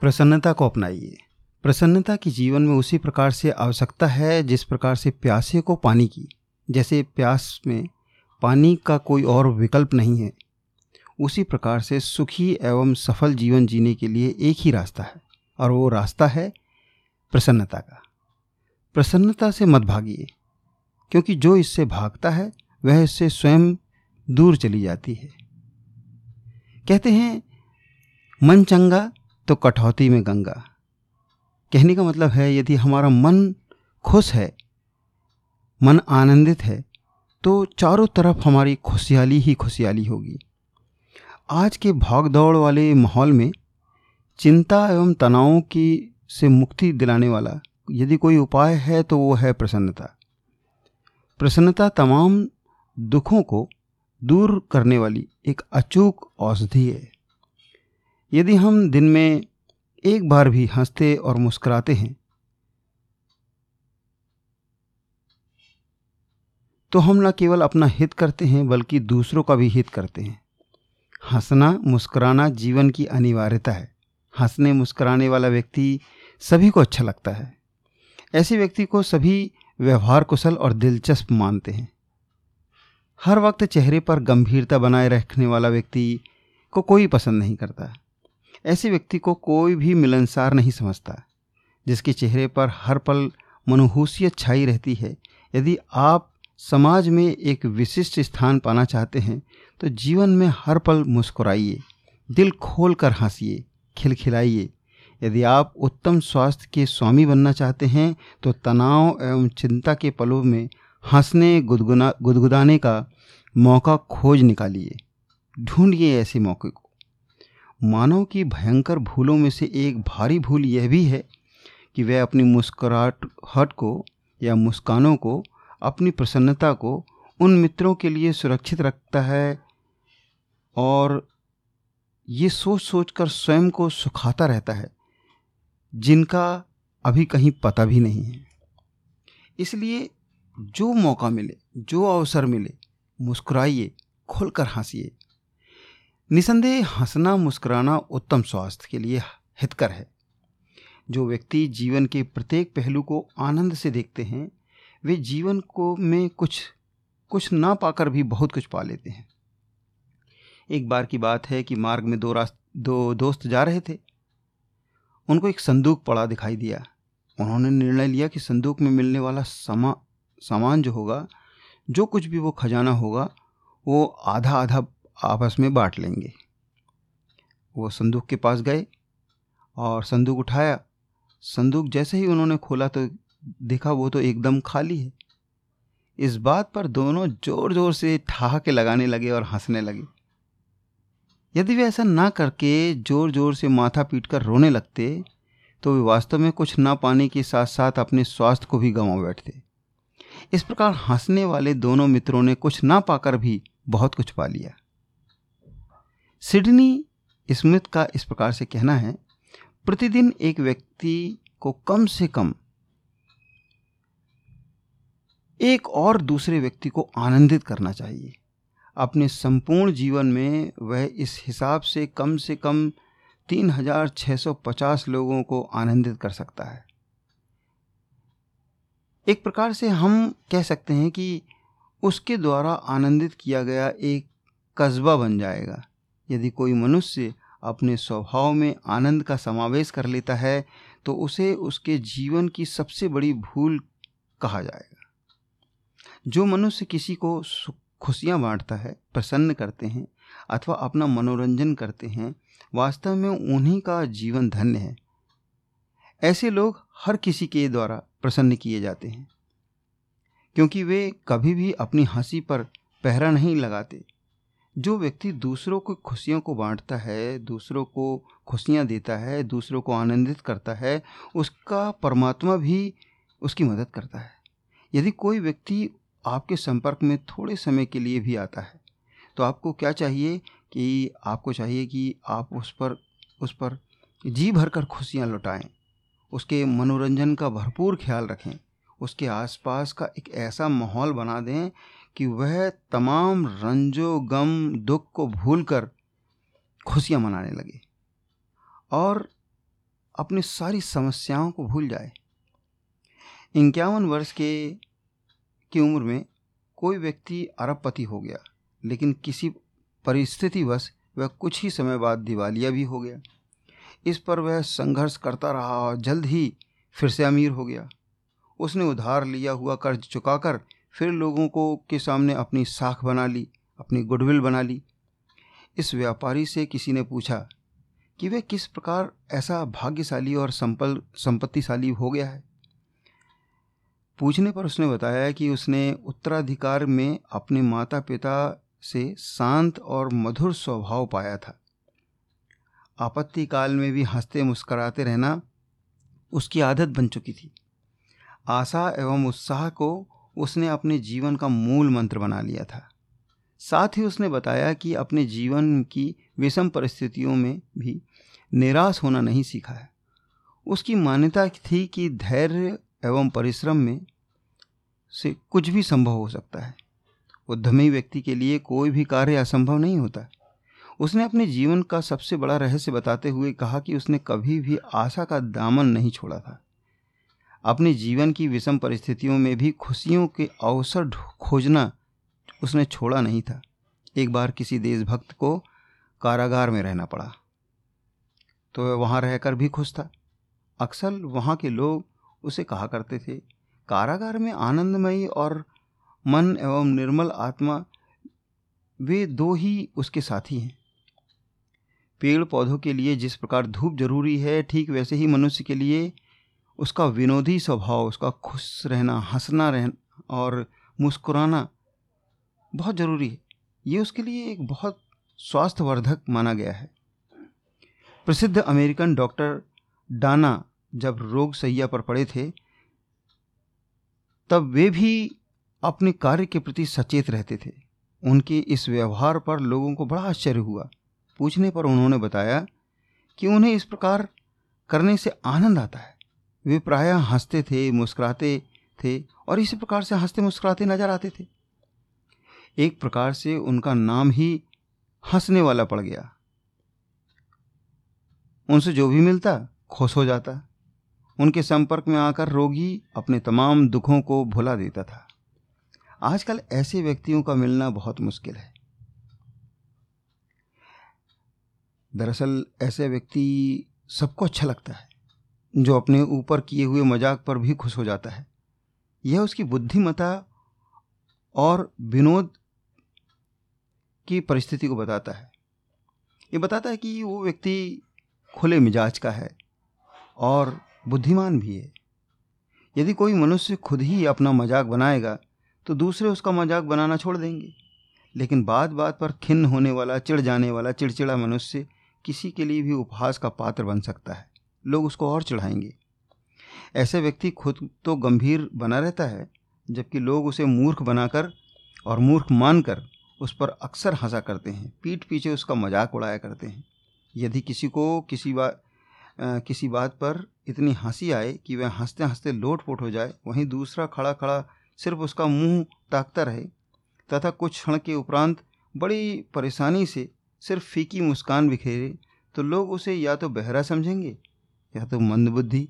प्रसन्नता को अपनाइए। प्रसन्नता की जीवन में उसी प्रकार से आवश्यकता है जिस प्रकार से प्यासे को पानी की। जैसे प्यास में पानी का कोई और विकल्प नहीं है। उसी प्रकार से सुखी एवं सफल जीवन जीने के लिए एक ही रास्ता है, और वो रास्ता है प्रसन्नता का। प्रसन्नता से मत भागिए, क्योंकि जो इससे भागता है, वह इससे स्वयं दूर चली जाती है। कहते हैं, मन चंगा तो कटौती में गंगा। कहने का मतलब है, यदि हमारा मन खुश है, मन आनंदित है तो चारों तरफ़ हमारी खुशहाली ही खुशहाली होगी। आज के भाग दौड़ वाले माहौल में चिंता एवं तनावों की से मुक्ति दिलाने वाला, यदि कोई उपाय है तो वो है प्रसन्नता। प्रसन्नता तमाम दुखों को दूर करने वाली एक अचूक औषधि है। यदि हम दिन में एक बार भी हँसते और मुस्कुराते हैं तो हम न केवल अपना हित करते हैं, बल्कि दूसरों का भी हित करते हैं। हंसना, मुस्कुराना जीवन की अनिवार्यता है। हंसने, मुस्कुराने वाला व्यक्ति सभी को अच्छा लगता है। ऐसे व्यक्ति को सभी व्यवहार कुशल और दिलचस्प मानते हैं। हर वक्त चेहरे पर गंभीरता बनाए रखने वाला व्यक्ति को कोई पसंद नहीं करता। ऐसे व्यक्ति को कोई भी मिलनसार नहीं समझता, जिसके चेहरे पर हर पल मनहूसियत छाई रहती है। यदि आप समाज में एक विशिष्ट स्थान पाना चाहते हैं तो जीवन में हर पल मुस्कुराइए, दिल खोल कर हंसिए, खिलखिलाइए। यदि आप उत्तम स्वास्थ्य के स्वामी बनना चाहते हैं तो तनाव एवं चिंता के पलों में हंसने, गुदगुना, गुदगुदाने का मौका खोज निकालिए। ढूंढिए ऐसे मौके को। मानव की भयंकर भूलों में से एक भारी भूल यह भी है कि वह अपनी मुस्कुराहट को या मुस्कानों को, अपनी प्रसन्नता को उन मित्रों के लिए सुरक्षित रखता है और ये सोच सोच कर स्वयं को सुखाता रहता है, जिनका अभी कहीं पता भी नहीं है। इसलिए जो मौका मिले, जो अवसर मिले, मुस्कुराइए, खुलकर हंसिए। निसंदेह हंसना, मुस्कुराना उत्तम स्वास्थ्य के लिए हितकर है। जो व्यक्ति जीवन के प्रत्येक पहलू को आनंद से देखते हैं, वे जीवन को में कुछ कुछ ना पाकर भी बहुत कुछ पा लेते हैं। एक बार की बात है कि मार्ग में दो रास्त, दो दोस्त जा रहे थे। उनको एक संदूक पड़ा दिखाई दिया। उन्होंने निर्णय लिया कि संदूक में मिलने वाला समा, सामान जो होगा, जो कुछ भी वो खजाना होगा, वो आधा आधा आपस में बांट लेंगे। वो संदूक के पास गए और संदूक उठाया। संदूक जैसे ही उन्होंने खोला तो देखा वो तो एकदम खाली है। इस बात पर दोनों ज़ोर ज़ोर से ठहाके लगाने लगे और हंसने लगे। यदि वे ऐसा ना करके ज़ोर ज़ोर से माथा पीट कर रोने लगते तो वे वास्तव में कुछ ना पाने के साथ साथ अपने स्वास्थ्य को भी गंवा बैठते। इस प्रकार हंसने वाले दोनों मित्रों ने कुछ ना पाकर भी बहुत कुछ पा लिया। सिडनी स्मिथ का इस प्रकार से कहना है, प्रतिदिन एक व्यक्ति को कम से कम एक और दूसरे व्यक्ति को आनंदित करना चाहिए। अपने संपूर्ण जीवन में वह इस हिसाब से कम से कम तीन हज़ार छः सौ पचास लोगों को आनंदित कर सकता है। एक प्रकार से हम कह सकते हैं कि उसके द्वारा आनंदित किया गया एक कस्बा बन जाएगा। यदि कोई मनुष्य अपने स्वभाव में आनंद का समावेश कर लेता है तो उसे उसके जीवन की सबसे बड़ी भूल कहा जाएगा। जो मनुष्य किसी को खुशियाँ बांटता है, प्रसन्न करते हैं अथवा अपना मनोरंजन करते हैं, वास्तव में उन्हीं का जीवन धन्य है। ऐसे लोग हर किसी के द्वारा प्रसन्न किए जाते हैं, क्योंकि वे कभी भी अपनी हँसी पर पहरा नहीं लगाते। जो व्यक्ति दूसरों को खुशियों को बांटता है, दूसरों को खुशियाँ देता है, दूसरों को आनंदित करता है, उसका परमात्मा भी उसकी मदद करता है। यदि कोई व्यक्ति आपके संपर्क में थोड़े समय के लिए भी आता है तो आपको क्या चाहिए कि आपको चाहिए कि आप उस पर उस पर जी भर कर खुशियाँ लुटाएँ, उसके मनोरंजन का भरपूर ख्याल रखें, उसके आसपास का एक ऐसा माहौल बना दें कि वह तमाम रंजो गम दुख को भूलकर खुशियाँ मनाने लगे और अपनी सारी समस्याओं को भूल जाए। इक्यावन वर्ष के, की उम्र में कोई व्यक्ति अरबपति हो गया, लेकिन किसी परिस्थितिवश वह कुछ ही समय बाद दिवालिया भी हो गया। इस पर वह संघर्ष करता रहा और जल्द ही फिर से अमीर हो गया। उसने उधार लिया हुआ कर्ज चुकाकर फिर लोगों को के सामने अपनी साख बना ली, अपनी गुडविल बना ली। इस व्यापारी से किसी ने पूछा कि वह किस प्रकार ऐसा भाग्यशाली और संपल, संपत्तिशाली हो गया है? पूछने पर उसने बताया कि उसने उत्तराधिकार में अपने माता पिता से शांत और मधुर स्वभाव पाया था। आपत्ति काल में भी हँसते मुस्कराते रहना उसकी आदत बन चुकी थी। आशा एवं उत्साह को उसने अपने जीवन का मूल मंत्र बना लिया था। साथ ही उसने बताया कि अपने जीवन की विषम परिस्थितियों में भी निराश होना नहीं सीखा है। उसकी मान्यता थी कि धैर्य एवं परिश्रम में से कुछ भी संभव हो सकता है। उद्यमी व्यक्ति के लिए कोई भी कार्य असंभव नहीं होता। उसने अपने जीवन का सबसे बड़ा रहस्य बताते हुए कहा कि उसने कभी भी आशा का दामन नहीं छोड़ा था। अपने जीवन की विषम परिस्थितियों में भी खुशियों के अवसर खोजना उसने छोड़ा नहीं था। एक बार किसी देशभक्त को कारागार में रहना पड़ा तो वह वहाँ रहकर भी खुश था। अक्सर वहाँ के लोग उसे कहा करते थे, कारागार में आनंदमयी और मन एवं निर्मल आत्मा वे दो ही उसके साथी हैं। पेड़ पौधों के लिए जिस प्रकार धूप ज़रूरी है, ठीक वैसे ही मनुष्य के लिए उसका विनोदी स्वभाव, उसका खुश रहना, हंसना रहना और मुस्कुराना बहुत ज़रूरी है। ये उसके लिए एक बहुत स्वास्थ्यवर्धक माना गया है। प्रसिद्ध अमेरिकन डॉक्टर डाना जब रोग सैया पर पड़े थे, तब वे भी अपने कार्य के प्रति सचेत रहते थे। उनके इस व्यवहार पर लोगों को बड़ा आश्चर्य हुआ। पूछने पर उन्होंने बताया कि उन्हें इस प्रकार करने से आनंद आता है। वे प्रायः हँसते थे, मुस्कुराते थे और इसी प्रकार से हँसते मुस्कुराते नज़र आते थे। एक प्रकार से उनका नाम ही हंसने वाला पड़ गया। उनसे जो भी मिलता, खुश हो जाता। उनके संपर्क में आकर रोगी अपने तमाम दुखों को भुला देता था। आजकल ऐसे व्यक्तियों का मिलना बहुत मुश्किल है। दरअसल ऐसे व्यक्ति सबको अच्छा लगता है। जो अपने ऊपर किए हुए मज़ाक पर भी खुश हो जाता है। यह उसकी बुद्धिमता और विनोद की परिस्थिति को बताता है। ये बताता है कि वो व्यक्ति खुले मिजाज का है और बुद्धिमान भी है। यदि कोई मनुष्य खुद ही अपना मज़ाक बनाएगा तो दूसरे उसका मज़ाक बनाना छोड़ देंगे। लेकिन बात बात पर खिन्न होने वाला, चिढ़ जाने वाला, चिड़चिड़ा मनुष्य किसी के लिए भी उपहास का पात्र बन सकता है। लोग उसको और चढ़ाएँगे। ऐसे व्यक्ति खुद तो गंभीर बना रहता है, जबकि लोग उसे मूर्ख बनाकर और मूर्ख मानकर उस पर अक्सर हंसा करते हैं। पीठ पीछे उसका मज़ाक उड़ाया करते हैं। यदि किसी को किसी बात किसी बात पर इतनी हँसी आए कि वह हँसते हँसते लोट पोट हो जाए, वहीं दूसरा खड़ा खड़ा सिर्फ़ उसका मुँह ताकता रहे, तथा कुछ क्षण के उपरांत बड़ी परेशानी से सिर्फ़ फीकी मुस्कान बिखेरे तो लोग उसे या तो बहरा समझेंगे या तो मंदबुद्धि।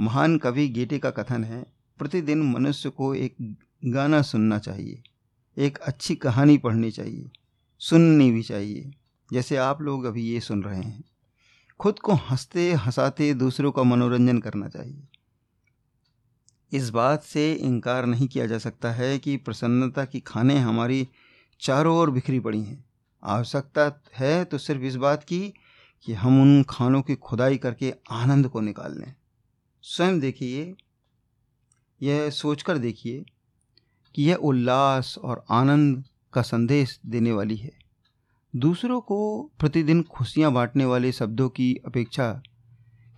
महान कवि गेटे का कथन है, प्रतिदिन मनुष्य को एक गाना सुनना चाहिए, एक अच्छी कहानी पढ़नी चाहिए, सुननी भी चाहिए, जैसे आप लोग अभी ये सुन रहे हैं। खुद को हँसते हंसाते दूसरों का मनोरंजन करना चाहिए। इस बात से इनकार नहीं किया जा सकता है कि प्रसन्नता की खाने हमारी चारों ओर बिखरी पड़ी हैं। आवश्यकता है तो सिर्फ़ इस बात की कि हम उन खानों की खुदाई करके आनंद को निकाल लें। स्वयं देखिए, यह सोचकर देखिए कि यह उल्लास और आनंद का संदेश देने वाली है। दूसरों को प्रतिदिन खुशियाँ बांटने वाले शब्दों की अपेक्षा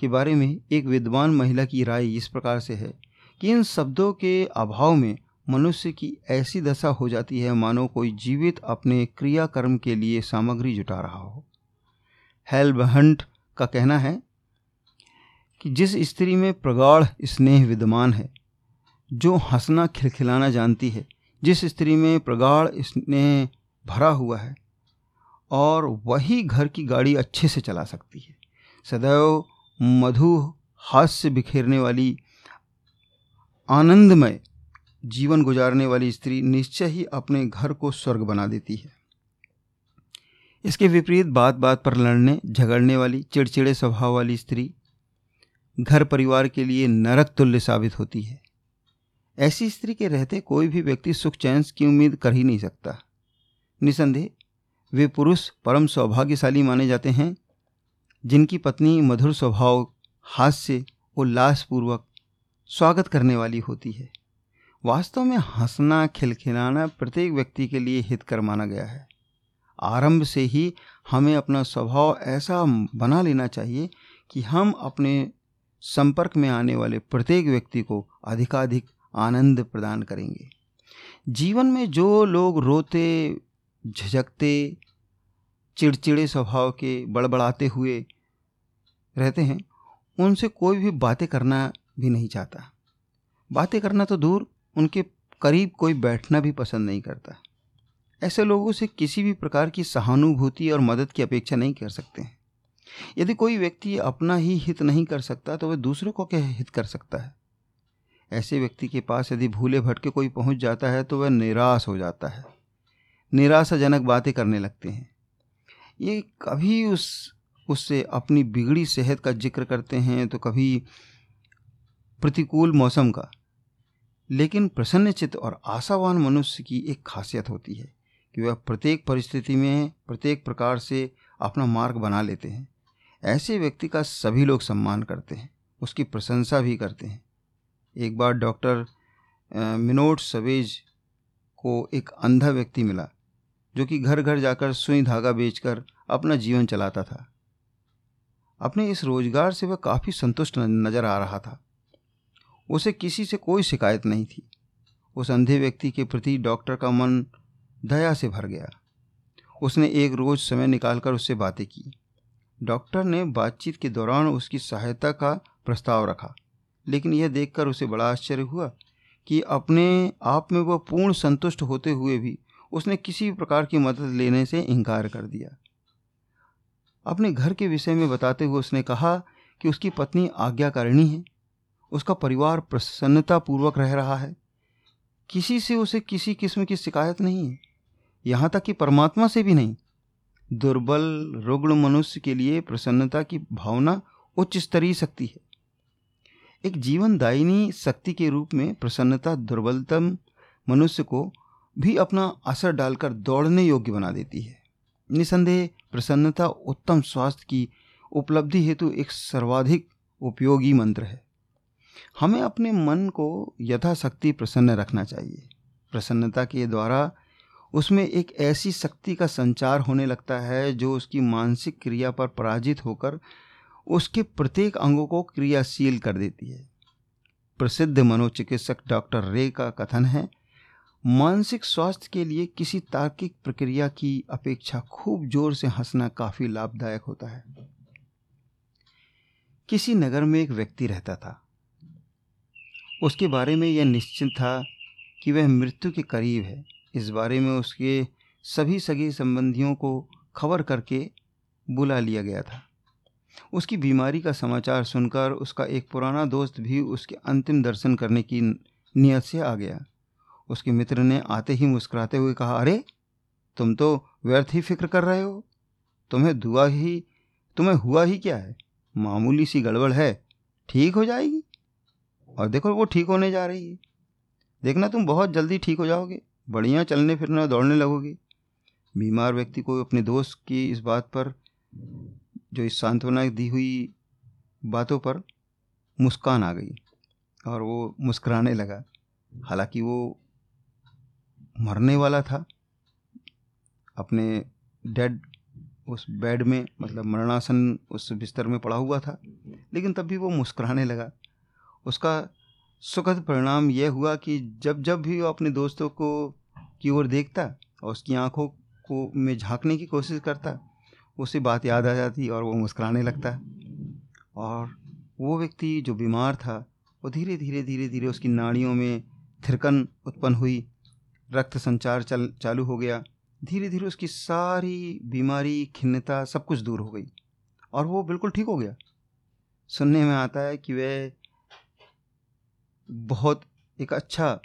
के बारे में एक विद्वान महिला की राय इस प्रकार से है कि इन शब्दों के अभाव में मनुष्य की ऐसी दशा हो जाती है, मानो कोई जीवित अपने क्रियाकर्म के लिए सामग्री जुटा रहा हो। हेल्ब हंट का कहना है कि जिस स्त्री में प्रगाढ़ स्नेह विद्यमान है, जो हंसना, खिलखिलाना जानती है, जिस स्त्री में प्रगाढ़ स्नेह भरा हुआ है, और वही घर की गाड़ी अच्छे से चला सकती है। सदैव मधु हास्य बिखेरने वाली, आनंदमय जीवन गुजारने वाली स्त्री निश्चय ही अपने घर को स्वर्ग बना देती है। इसके विपरीत बात बात पर लड़ने, झगड़ने वाली, चिड़चिड़े स्वभाव वाली स्त्री घर परिवार के लिए नरक तुल्य साबित होती है। ऐसी स्त्री के रहते कोई भी व्यक्ति सुख चैन की उम्मीद कर ही नहीं सकता। निसंदेह, वे पुरुष परम सौभाग्यशाली माने जाते हैं, जिनकी पत्नी मधुर स्वभाव, हास्य उल्लासपूर्वक स्वागत करने वाली होती है। वास्तव में हंसना, खिलखिलाना प्रत्येक व्यक्ति के लिए हितकर माना गया है। आरंभ से ही हमें अपना स्वभाव ऐसा बना लेना चाहिए कि हम अपने संपर्क में आने वाले प्रत्येक व्यक्ति को अधिकाधिक आनंद प्रदान करेंगे। जीवन में जो लोग रोते, झिझकते, चिड़चिड़े स्वभाव के बड़बड़ाते हुए रहते हैं, उनसे कोई भी बातें करना भी नहीं चाहता। बातें करना तो दूर, उनके करीब कोई बैठना भी पसंद नहीं करता। ऐसे लोगों से किसी भी प्रकार की सहानुभूति और मदद की अपेक्षा नहीं कर सकते। हैं यदि कोई व्यक्ति अपना ही हित नहीं कर सकता तो वह दूसरों को क्या हित कर सकता है? ऐसे व्यक्ति के पास यदि भूले भटके कोई पहुँच जाता है तो वह निराश हो जाता है। निराशाजनक बातें करने लगते हैं। ये कभी उस, उससे अपनी बिगड़ी सेहत का ज़िक्र करते हैं तो कभी प्रतिकूल मौसम का। लेकिन प्रसन्नचित और आशावान मनुष्य की एक खासियत होती है। कि वह प्रत्येक परिस्थिति में प्रत्येक प्रकार से अपना मार्ग बना लेते हैं। ऐसे व्यक्ति का सभी लोग सम्मान करते हैं, उसकी प्रशंसा भी करते हैं। एक बार डॉक्टर मिनोट सवेज को एक अंधा व्यक्ति मिला, जो कि घर घर जाकर सुई धागा बेचकर अपना जीवन चलाता था। अपने इस रोज़गार से वह काफ़ी संतुष्ट नज़र आ रहा था। उसे किसी से कोई शिकायत नहीं थी। उस अंधे व्यक्ति के प्रति डॉक्टर का मन दया से भर गया। उसने एक रोज़ समय निकालकर उससे बातें की। डॉक्टर ने बातचीत के दौरान उसकी सहायता का प्रस्ताव रखा, लेकिन यह देखकर उसे बड़ा आश्चर्य हुआ कि अपने आप में वह पूर्ण संतुष्ट होते हुए भी उसने किसी भी प्रकार की मदद लेने से इनकार कर दिया। अपने घर के विषय में बताते हुए उसने कहा कि उसकी पत्नी आज्ञाकारिणी है। उसका परिवार प्रसन्नतापूर्वक रह रहा है। किसी से उसे किसी किस्म की शिकायत नहीं है। यहाँ तक कि परमात्मा से भी नहीं। दुर्बल, रुग्ण मनुष्य के लिए प्रसन्नता की भावना उच्च स्तरीय शक्ति है। एक जीवनदायिनी शक्ति के रूप में प्रसन्नता, दुर्बलतम मनुष्य को भी अपना असर डालकर दौड़ने योग्य बना देती है। निसंदेह प्रसन्नता उत्तम स्वास्थ्य की उपलब्धि हेतु एक सर्वाधिक उपयोगी मंत्र है। हमें अपने मन को यथाशक्ति प्रसन्न रखना चाहिए। प्रसन्नता के द्वारा उसमें एक ऐसी शक्ति का संचार होने लगता है जो उसकी मानसिक क्रिया पर पराजित होकर उसके प्रत्येक अंगों को क्रियाशील कर देती है। प्रसिद्ध मनोचिकित्सक डॉक्टर रे का कथन है, मानसिक स्वास्थ्य के लिए किसी तार्किक प्रक्रिया की अपेक्षा खूब ज़ोर से हंसना काफ़ी लाभदायक होता है। किसी नगर में एक व्यक्ति रहता था। उसके बारे में यह निश्चित था कि वह मृत्यु के करीब है। इस बारे में उसके सभी सगे संबंधियों को खबर करके बुला लिया गया था। उसकी बीमारी का समाचार सुनकर उसका एक पुराना दोस्त भी उसके अंतिम दर्शन करने की नियत से आ गया। उसके मित्र ने आते ही मुस्कुराते हुए कहा, अरे, तुम तो व्यर्थ ही फ़िक्र कर रहे हो। तुम्हें दुआ ही, तुम्हें हुआ ही क्या है? मामूली सी गड़बड़ है। ठीक हो जाएगी? और देखो, वो ठीक होने जा रही है। देखना, तुम बहुत जल्दी ठीक हो जाओगे। बढ़िया चलने फिरने दौड़ने लगोगे। बीमार व्यक्ति को अपने दोस्त की इस बात पर, जो इस सांत्वना दी हुई बातों पर मुस्कान आ गई और वो मुस्कराने लगा। हालाँकि वो मरने वाला था। अपने डेड उस बेड में मतलब मरणासन उस बिस्तर में पड़ा हुआ था, लेकिन तब भी वो मुस्कराने लगा। उसका सुखद परिणाम यह हुआ कि जब जब भी वो अपने दोस्तों को की ओर देखता और उसकी आँखों को में झांकने की कोशिश करता, उसे बात याद आ जाती और वो मुस्कराने लगता। और वो व्यक्ति जो बीमार था, वो धीरे धीरे धीरे धीरे उसकी नाड़ियों में थिरकन उत्पन्न हुई। रक्त संचार चल, चालू हो गया। धीरे धीरे उसकी सारी बीमारी, खिन्नता सब कुछ दूर हो गई और वो बिल्कुल ठीक हो गया। सुनने में आता है कि वह बहुत एक अच्छा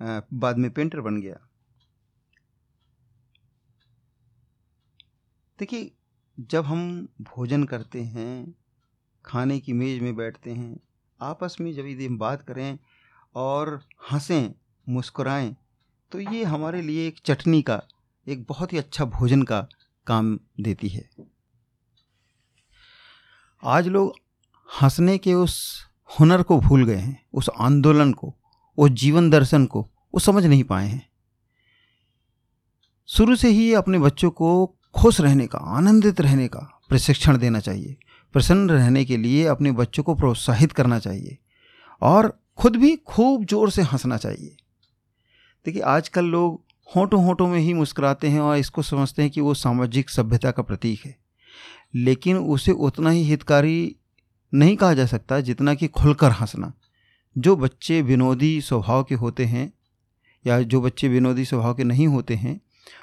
बाद में पेंटर बन गया। देखिए, जब हम भोजन करते हैं, खाने की मेज़ में बैठते हैं, आपस में जब यदि हम बात करें और हंसें, मुस्कुराएँ तो ये हमारे लिए एक चटनी का, एक बहुत ही अच्छा भोजन का काम देती है। आज लोग हंसने के उस हुनर को भूल गए हैं, उस आंदोलन को, उस जीवन दर्शन को, वो समझ नहीं पाए हैं। शुरू से ही अपने बच्चों को खुश रहने का, आनंदित रहने का प्रशिक्षण देना चाहिए, प्रसन्न रहने के लिए अपने बच्चों को प्रोत्साहित करना चाहिए और खुद भी खूब ज़ोर से हंसना चाहिए। देखिए, आजकल लोग होठों होठों में ही मुस्कुराते हैं और इसको समझते हैं कि वो सामाजिक सभ्यता का प्रतीक है, लेकिन उसे उतना ही हितकारी नहीं कहा जा सकता जितना कि खुलकर हंसना। जो बच्चे विनोदी स्वभाव के होते हैं या जो बच्चे विनोदी स्वभाव के नहीं होते हैं,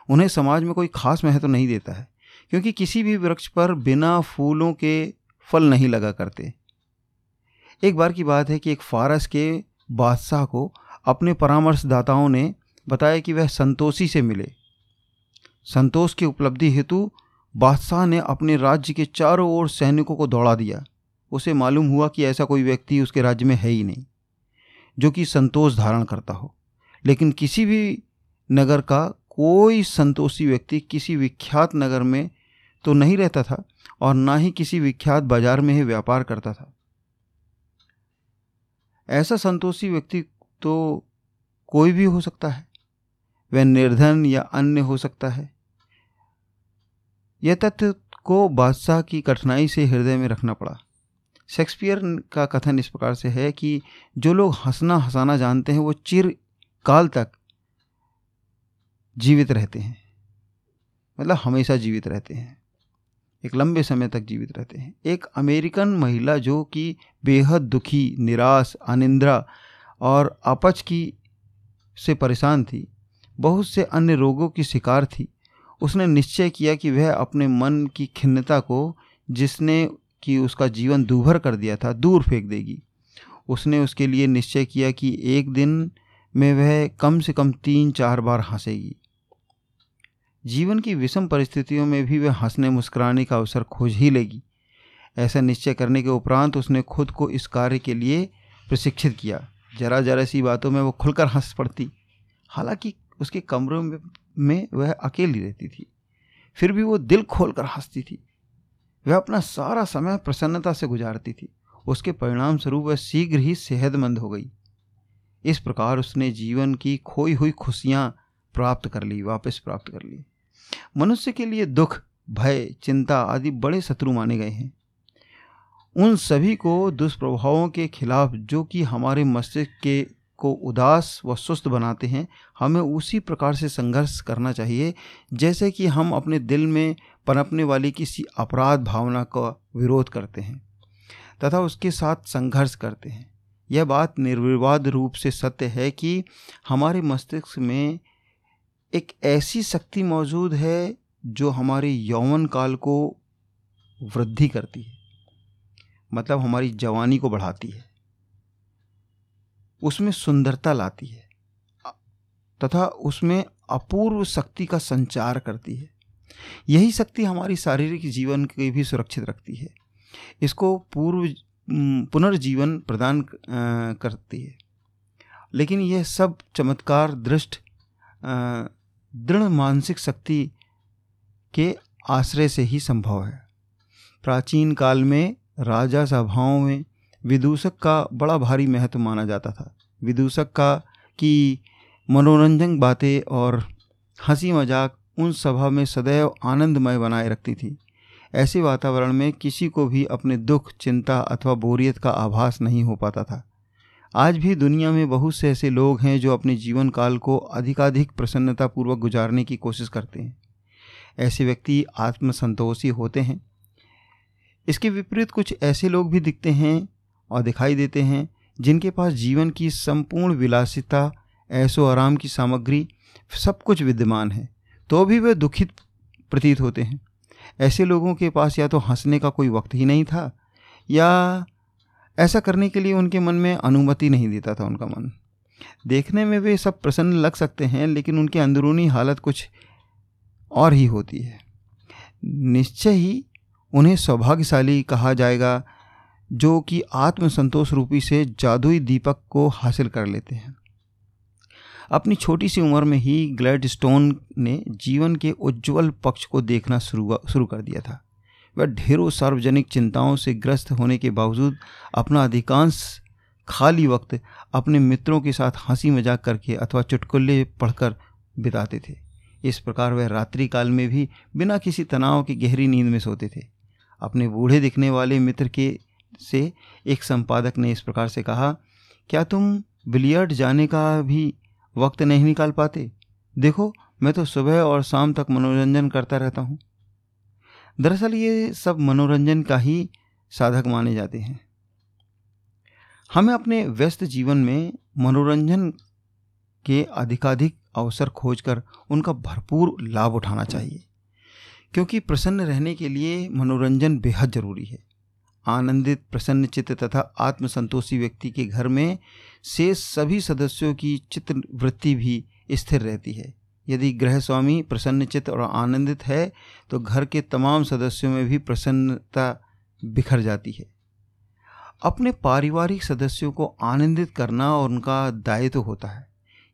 उन्हें समाज में कोई खास महत्व नहीं देता है, क्योंकि किसी भी वृक्ष पर बिना फूलों के फल नहीं लगा करते। एक बार की बात है कि एक फारस के बादशाह को अपने परामर्शदाताओं ने बताया कि वह संतोषी से मिले। संतोष की उपलब्धि हेतु बादशाह ने अपने राज्य के चारों ओर सैनिकों को दौड़ा दिया। उसे मालूम हुआ कि ऐसा कोई व्यक्ति उसके राज्य में है ही नहीं, जो कि संतोष धारण करता हो। लेकिन किसी भी नगर का कोई संतोषी व्यक्ति किसी विख्यात नगर में तो नहीं रहता था और ना ही किसी विख्यात बाज़ार में ही व्यापार करता था। ऐसा संतोषी व्यक्ति तो कोई भी हो सकता है। वह निर्धन या अन्य हो सकता है। यह तथ्य को बादशाह की कठिनाई से हृदय में रखना पड़ा। शेक्सपियर का कथन इस प्रकार से है कि जो लोग हंसना हंसाना जानते हैं, वो चिर काल तक जीवित रहते हैं। मतलब हमेशा जीवित रहते हैं। एक लंबे समय तक जीवित रहते हैं। एक अमेरिकन महिला जो कि बेहद दुखी, निराश, अनिंद्रा और अपच की से परेशान थी, बहुत से अन्य रोगों की शिकार थी। उसने निश्चय किया कि वह अपने मन की खिन्नता को, जिसने कि उसका जीवन दूभर कर दिया था दूर फेंक देगी। उसने उसके लिए निश्चय किया कि एक दिन में वह कम से कम तीन चार बार हंसेगी। जीवन की विषम परिस्थितियों में भी वह हंसने मुस्कुराने का अवसर खोज ही लेगी। ऐसा निश्चय करने के उपरांत उसने खुद को इस कार्य के लिए प्रशिक्षित किया। जरा जरा सी बातों में वो खुलकर हंस पड़ती। हालाँकि उसके कमरों में, वह अकेली रहती थी। फिर भी वो दिल खोल कर हंसती थी। वह अपना सारा समय प्रसन्नता से गुजारती थी। उसके परिणाम स्वरूप वह शीघ्र ही सेहतमंद हो गई। इस प्रकार उसने जीवन की खोई हुई खुशियाँ प्राप्त कर ली, वापस प्राप्त कर ली। मनुष्य के लिए दुख, भय, चिंता आदि बड़े शत्रु माने गए हैं। उन सभी को दुष्प्रभावों के खिलाफ जो कि हमारे मस्तिष्क के को उदास व सुस्त बनाते हैं, हमें उसी प्रकार से संघर्ष करना चाहिए, जैसे कि हम अपने दिल में पनपने वाली किसी अपराध भावना का विरोध करते हैं, तथा उसके साथ संघर्ष करते हैं। यह बात निर्विवाद रूप से सत्य है कि हमारे मस्तिष्क में एक ऐसी शक्ति मौजूद है, जो हमारे यौवन काल को वृद्धि करती है मतलब हमारी जवानी को बढ़ाती है। उसमें सुंदरता लाती है। तथा उसमें अपूर्व शक्ति का संचार करती है। यही शक्ति हमारी शारीरिक जीवन की भी सुरक्षित रखती है। इसको पूर्व पुनर्जीवन प्रदान करती है। लेकिन यह सब चमत्कार, दृष्ट दृढ़ मानसिक शक्ति के आश्रय से ही संभव है। प्राचीन काल में राजा सभाओं में विदूषक का बड़ा भारी महत्व माना जाता था। विदूषक का की मनोरंजक बातें और हँसी मज़ाक उन सभा में सदैव आनंदमय बनाए रखती थी। ऐसे वातावरण में किसी को भी अपने दुख, चिंता अथवा बोरियत का आभास नहीं हो पाता था। आज भी दुनिया में बहुत से ऐसे लोग हैं जो अपने जीवन काल को अधिकाधिक प्रसन्नतापूर्वक गुजारने की कोशिश करते हैं। ऐसे व्यक्ति आत्मसंतोषी होते हैं। इसके विपरीत कुछ ऐसे लोग भी दिखते हैं और दिखाई देते हैं, जिनके पास जीवन की संपूर्ण विलासिता, ऐसो आराम की सामग्री, सब कुछ विद्यमान है तो भी वे दुखित प्रतीत होते हैं। ऐसे लोगों के पास या तो हंसने का कोई वक्त ही नहीं था, या ऐसा करने के लिए उनके मन में अनुमति नहीं देता था उनका मन। देखने में वे सब प्रसन्न लग सकते हैं, लेकिन उनकी अंदरूनी हालत कुछ और ही होती है। निश्चय ही उन्हें सौभाग्यशाली कहा जाएगा जो कि आत्मसंतोष रूपी से जादुई दीपक को हासिल कर लेते हैं। अपनी छोटी सी उम्र में ही ग्लैड स्टोन ने जीवन के उज्जवल पक्ष को देखना शुरू शुरू कर दिया था। वह ढेरों सार्वजनिक चिंताओं से ग्रस्त होने के बावजूद अपना अधिकांश खाली वक्त अपने मित्रों के साथ हँसी मज़ाक करके अथवा चुटकुल्ले पढ़कर बिताते थे। इस प्रकार वह रात्रि काल में भी बिना किसी तनाव की गहरी नींद में सोते थे। अपने बूढ़े दिखने वाले मित्र के से एक संपादक ने इस प्रकार से कहा, क्या तुम बिलियर्ड जाने का भी वक्त नहीं निकाल पाते? देखो, मैं तो सुबह और शाम तक मनोरंजन करता रहता हूँ। दरअसल ये सब मनोरंजन का ही साधक माने जाते हैं। हमें अपने व्यस्त जीवन में मनोरंजन के अधिकाधिक अवसर खोजकर उनका भरपूर लाभ उठाना चाहिए, क्योंकि प्रसन्न रहने के लिए मनोरंजन बेहद ज़रूरी है। आनंदित प्रसन्न चित्त तथा आत्मसंतोषी व्यक्ति के घर में शेष सभी सदस्यों की चित्त वृत्ति भी स्थिर रहती है। यदि गृह स्वामी प्रसन्नचित और आनंदित है तो घर के तमाम सदस्यों में भी प्रसन्नता बिखर जाती है। अपने पारिवारिक सदस्यों को आनंदित करना और उनका दायित्व तो होता है।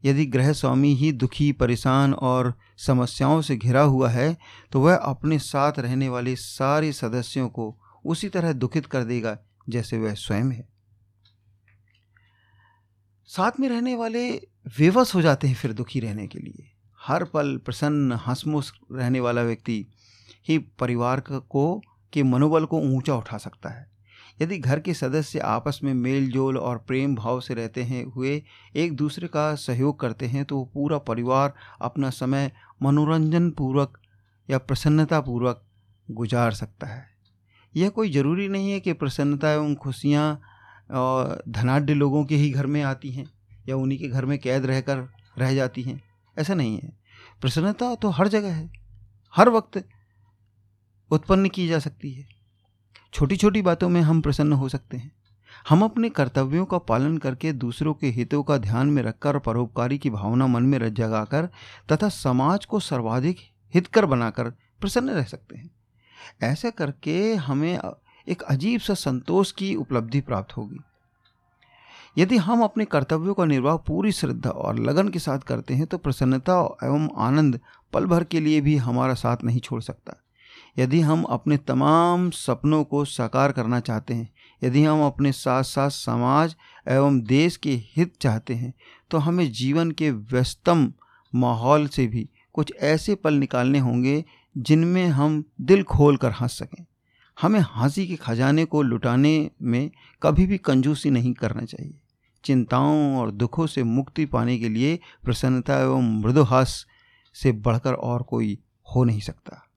यदि गृह स्वामी ही दुखी, परेशान और समस्याओं से घिरा हुआ है तो वह अपने साथ रहने वाले सारे सदस्यों को उसी तरह दुखित कर देगा जैसे वह स्वयं है। साथ में रहने वाले विवश हो जाते हैं फिर दुखी रहने के लिए। हर पल प्रसन्न हंसमुख रहने वाला व्यक्ति ही परिवार को, के मनोबल को ऊँचा उठा सकता है। यदि घर के सदस्य आपस में मेल जोल और प्रेम भाव से रहते हैं, हुए एक दूसरे का सहयोग करते हैं तो पूरा परिवार अपना समय मनोरंजन पूर्वक या प्रसन्नता पूर्वक गुजार सकता है। यह कोई ज़रूरी नहीं है कि प्रसन्नता एवं खुशियाँ धनाढ़ लोगों के ही घर में आती हैं या उन्हीं के घर में कैद रहकर रह जाती हैं। ऐसा नहीं है। प्रसन्नता तो हर जगह है। हर वक्त उत्पन्न की जा सकती है। छोटी छोटी बातों में हम प्रसन्न हो सकते हैं। हम अपने कर्तव्यों का पालन करके दूसरों के हितों का ध्यान में रखकर परोपकारी की भावना मन में जगाकर तथा समाज को सर्वाधिक हितकर बनाकर प्रसन्न रह सकते हैं। ऐसा करके हमें एक अजीब सा संतोष की उपलब्धि प्राप्त होगी। यदि हम अपने कर्तव्यों का निर्वाह पूरी श्रद्धा और लगन के साथ करते हैं तो प्रसन्नता एवं आनंद पल भर के लिए भी हमारा साथ नहीं छोड़ सकता। यदि हम अपने तमाम सपनों को साकार करना चाहते हैं, यदि हम अपने साथ साथ समाज एवं देश के हित चाहते हैं तो हमें जीवन के व्यस्तम माहौल से भी कुछ ऐसे पल निकालने होंगे जिनमें हम दिल खोल कर हंस सकें। हमें हँसी के खजाने को लुटाने में कभी भी कंजूसी नहीं करना चाहिए। चिंताओं और दुखों से मुक्ति पाने के लिए प्रसन्नता एवं मृदुहास से बढ़कर और कोई हो नहीं सकता।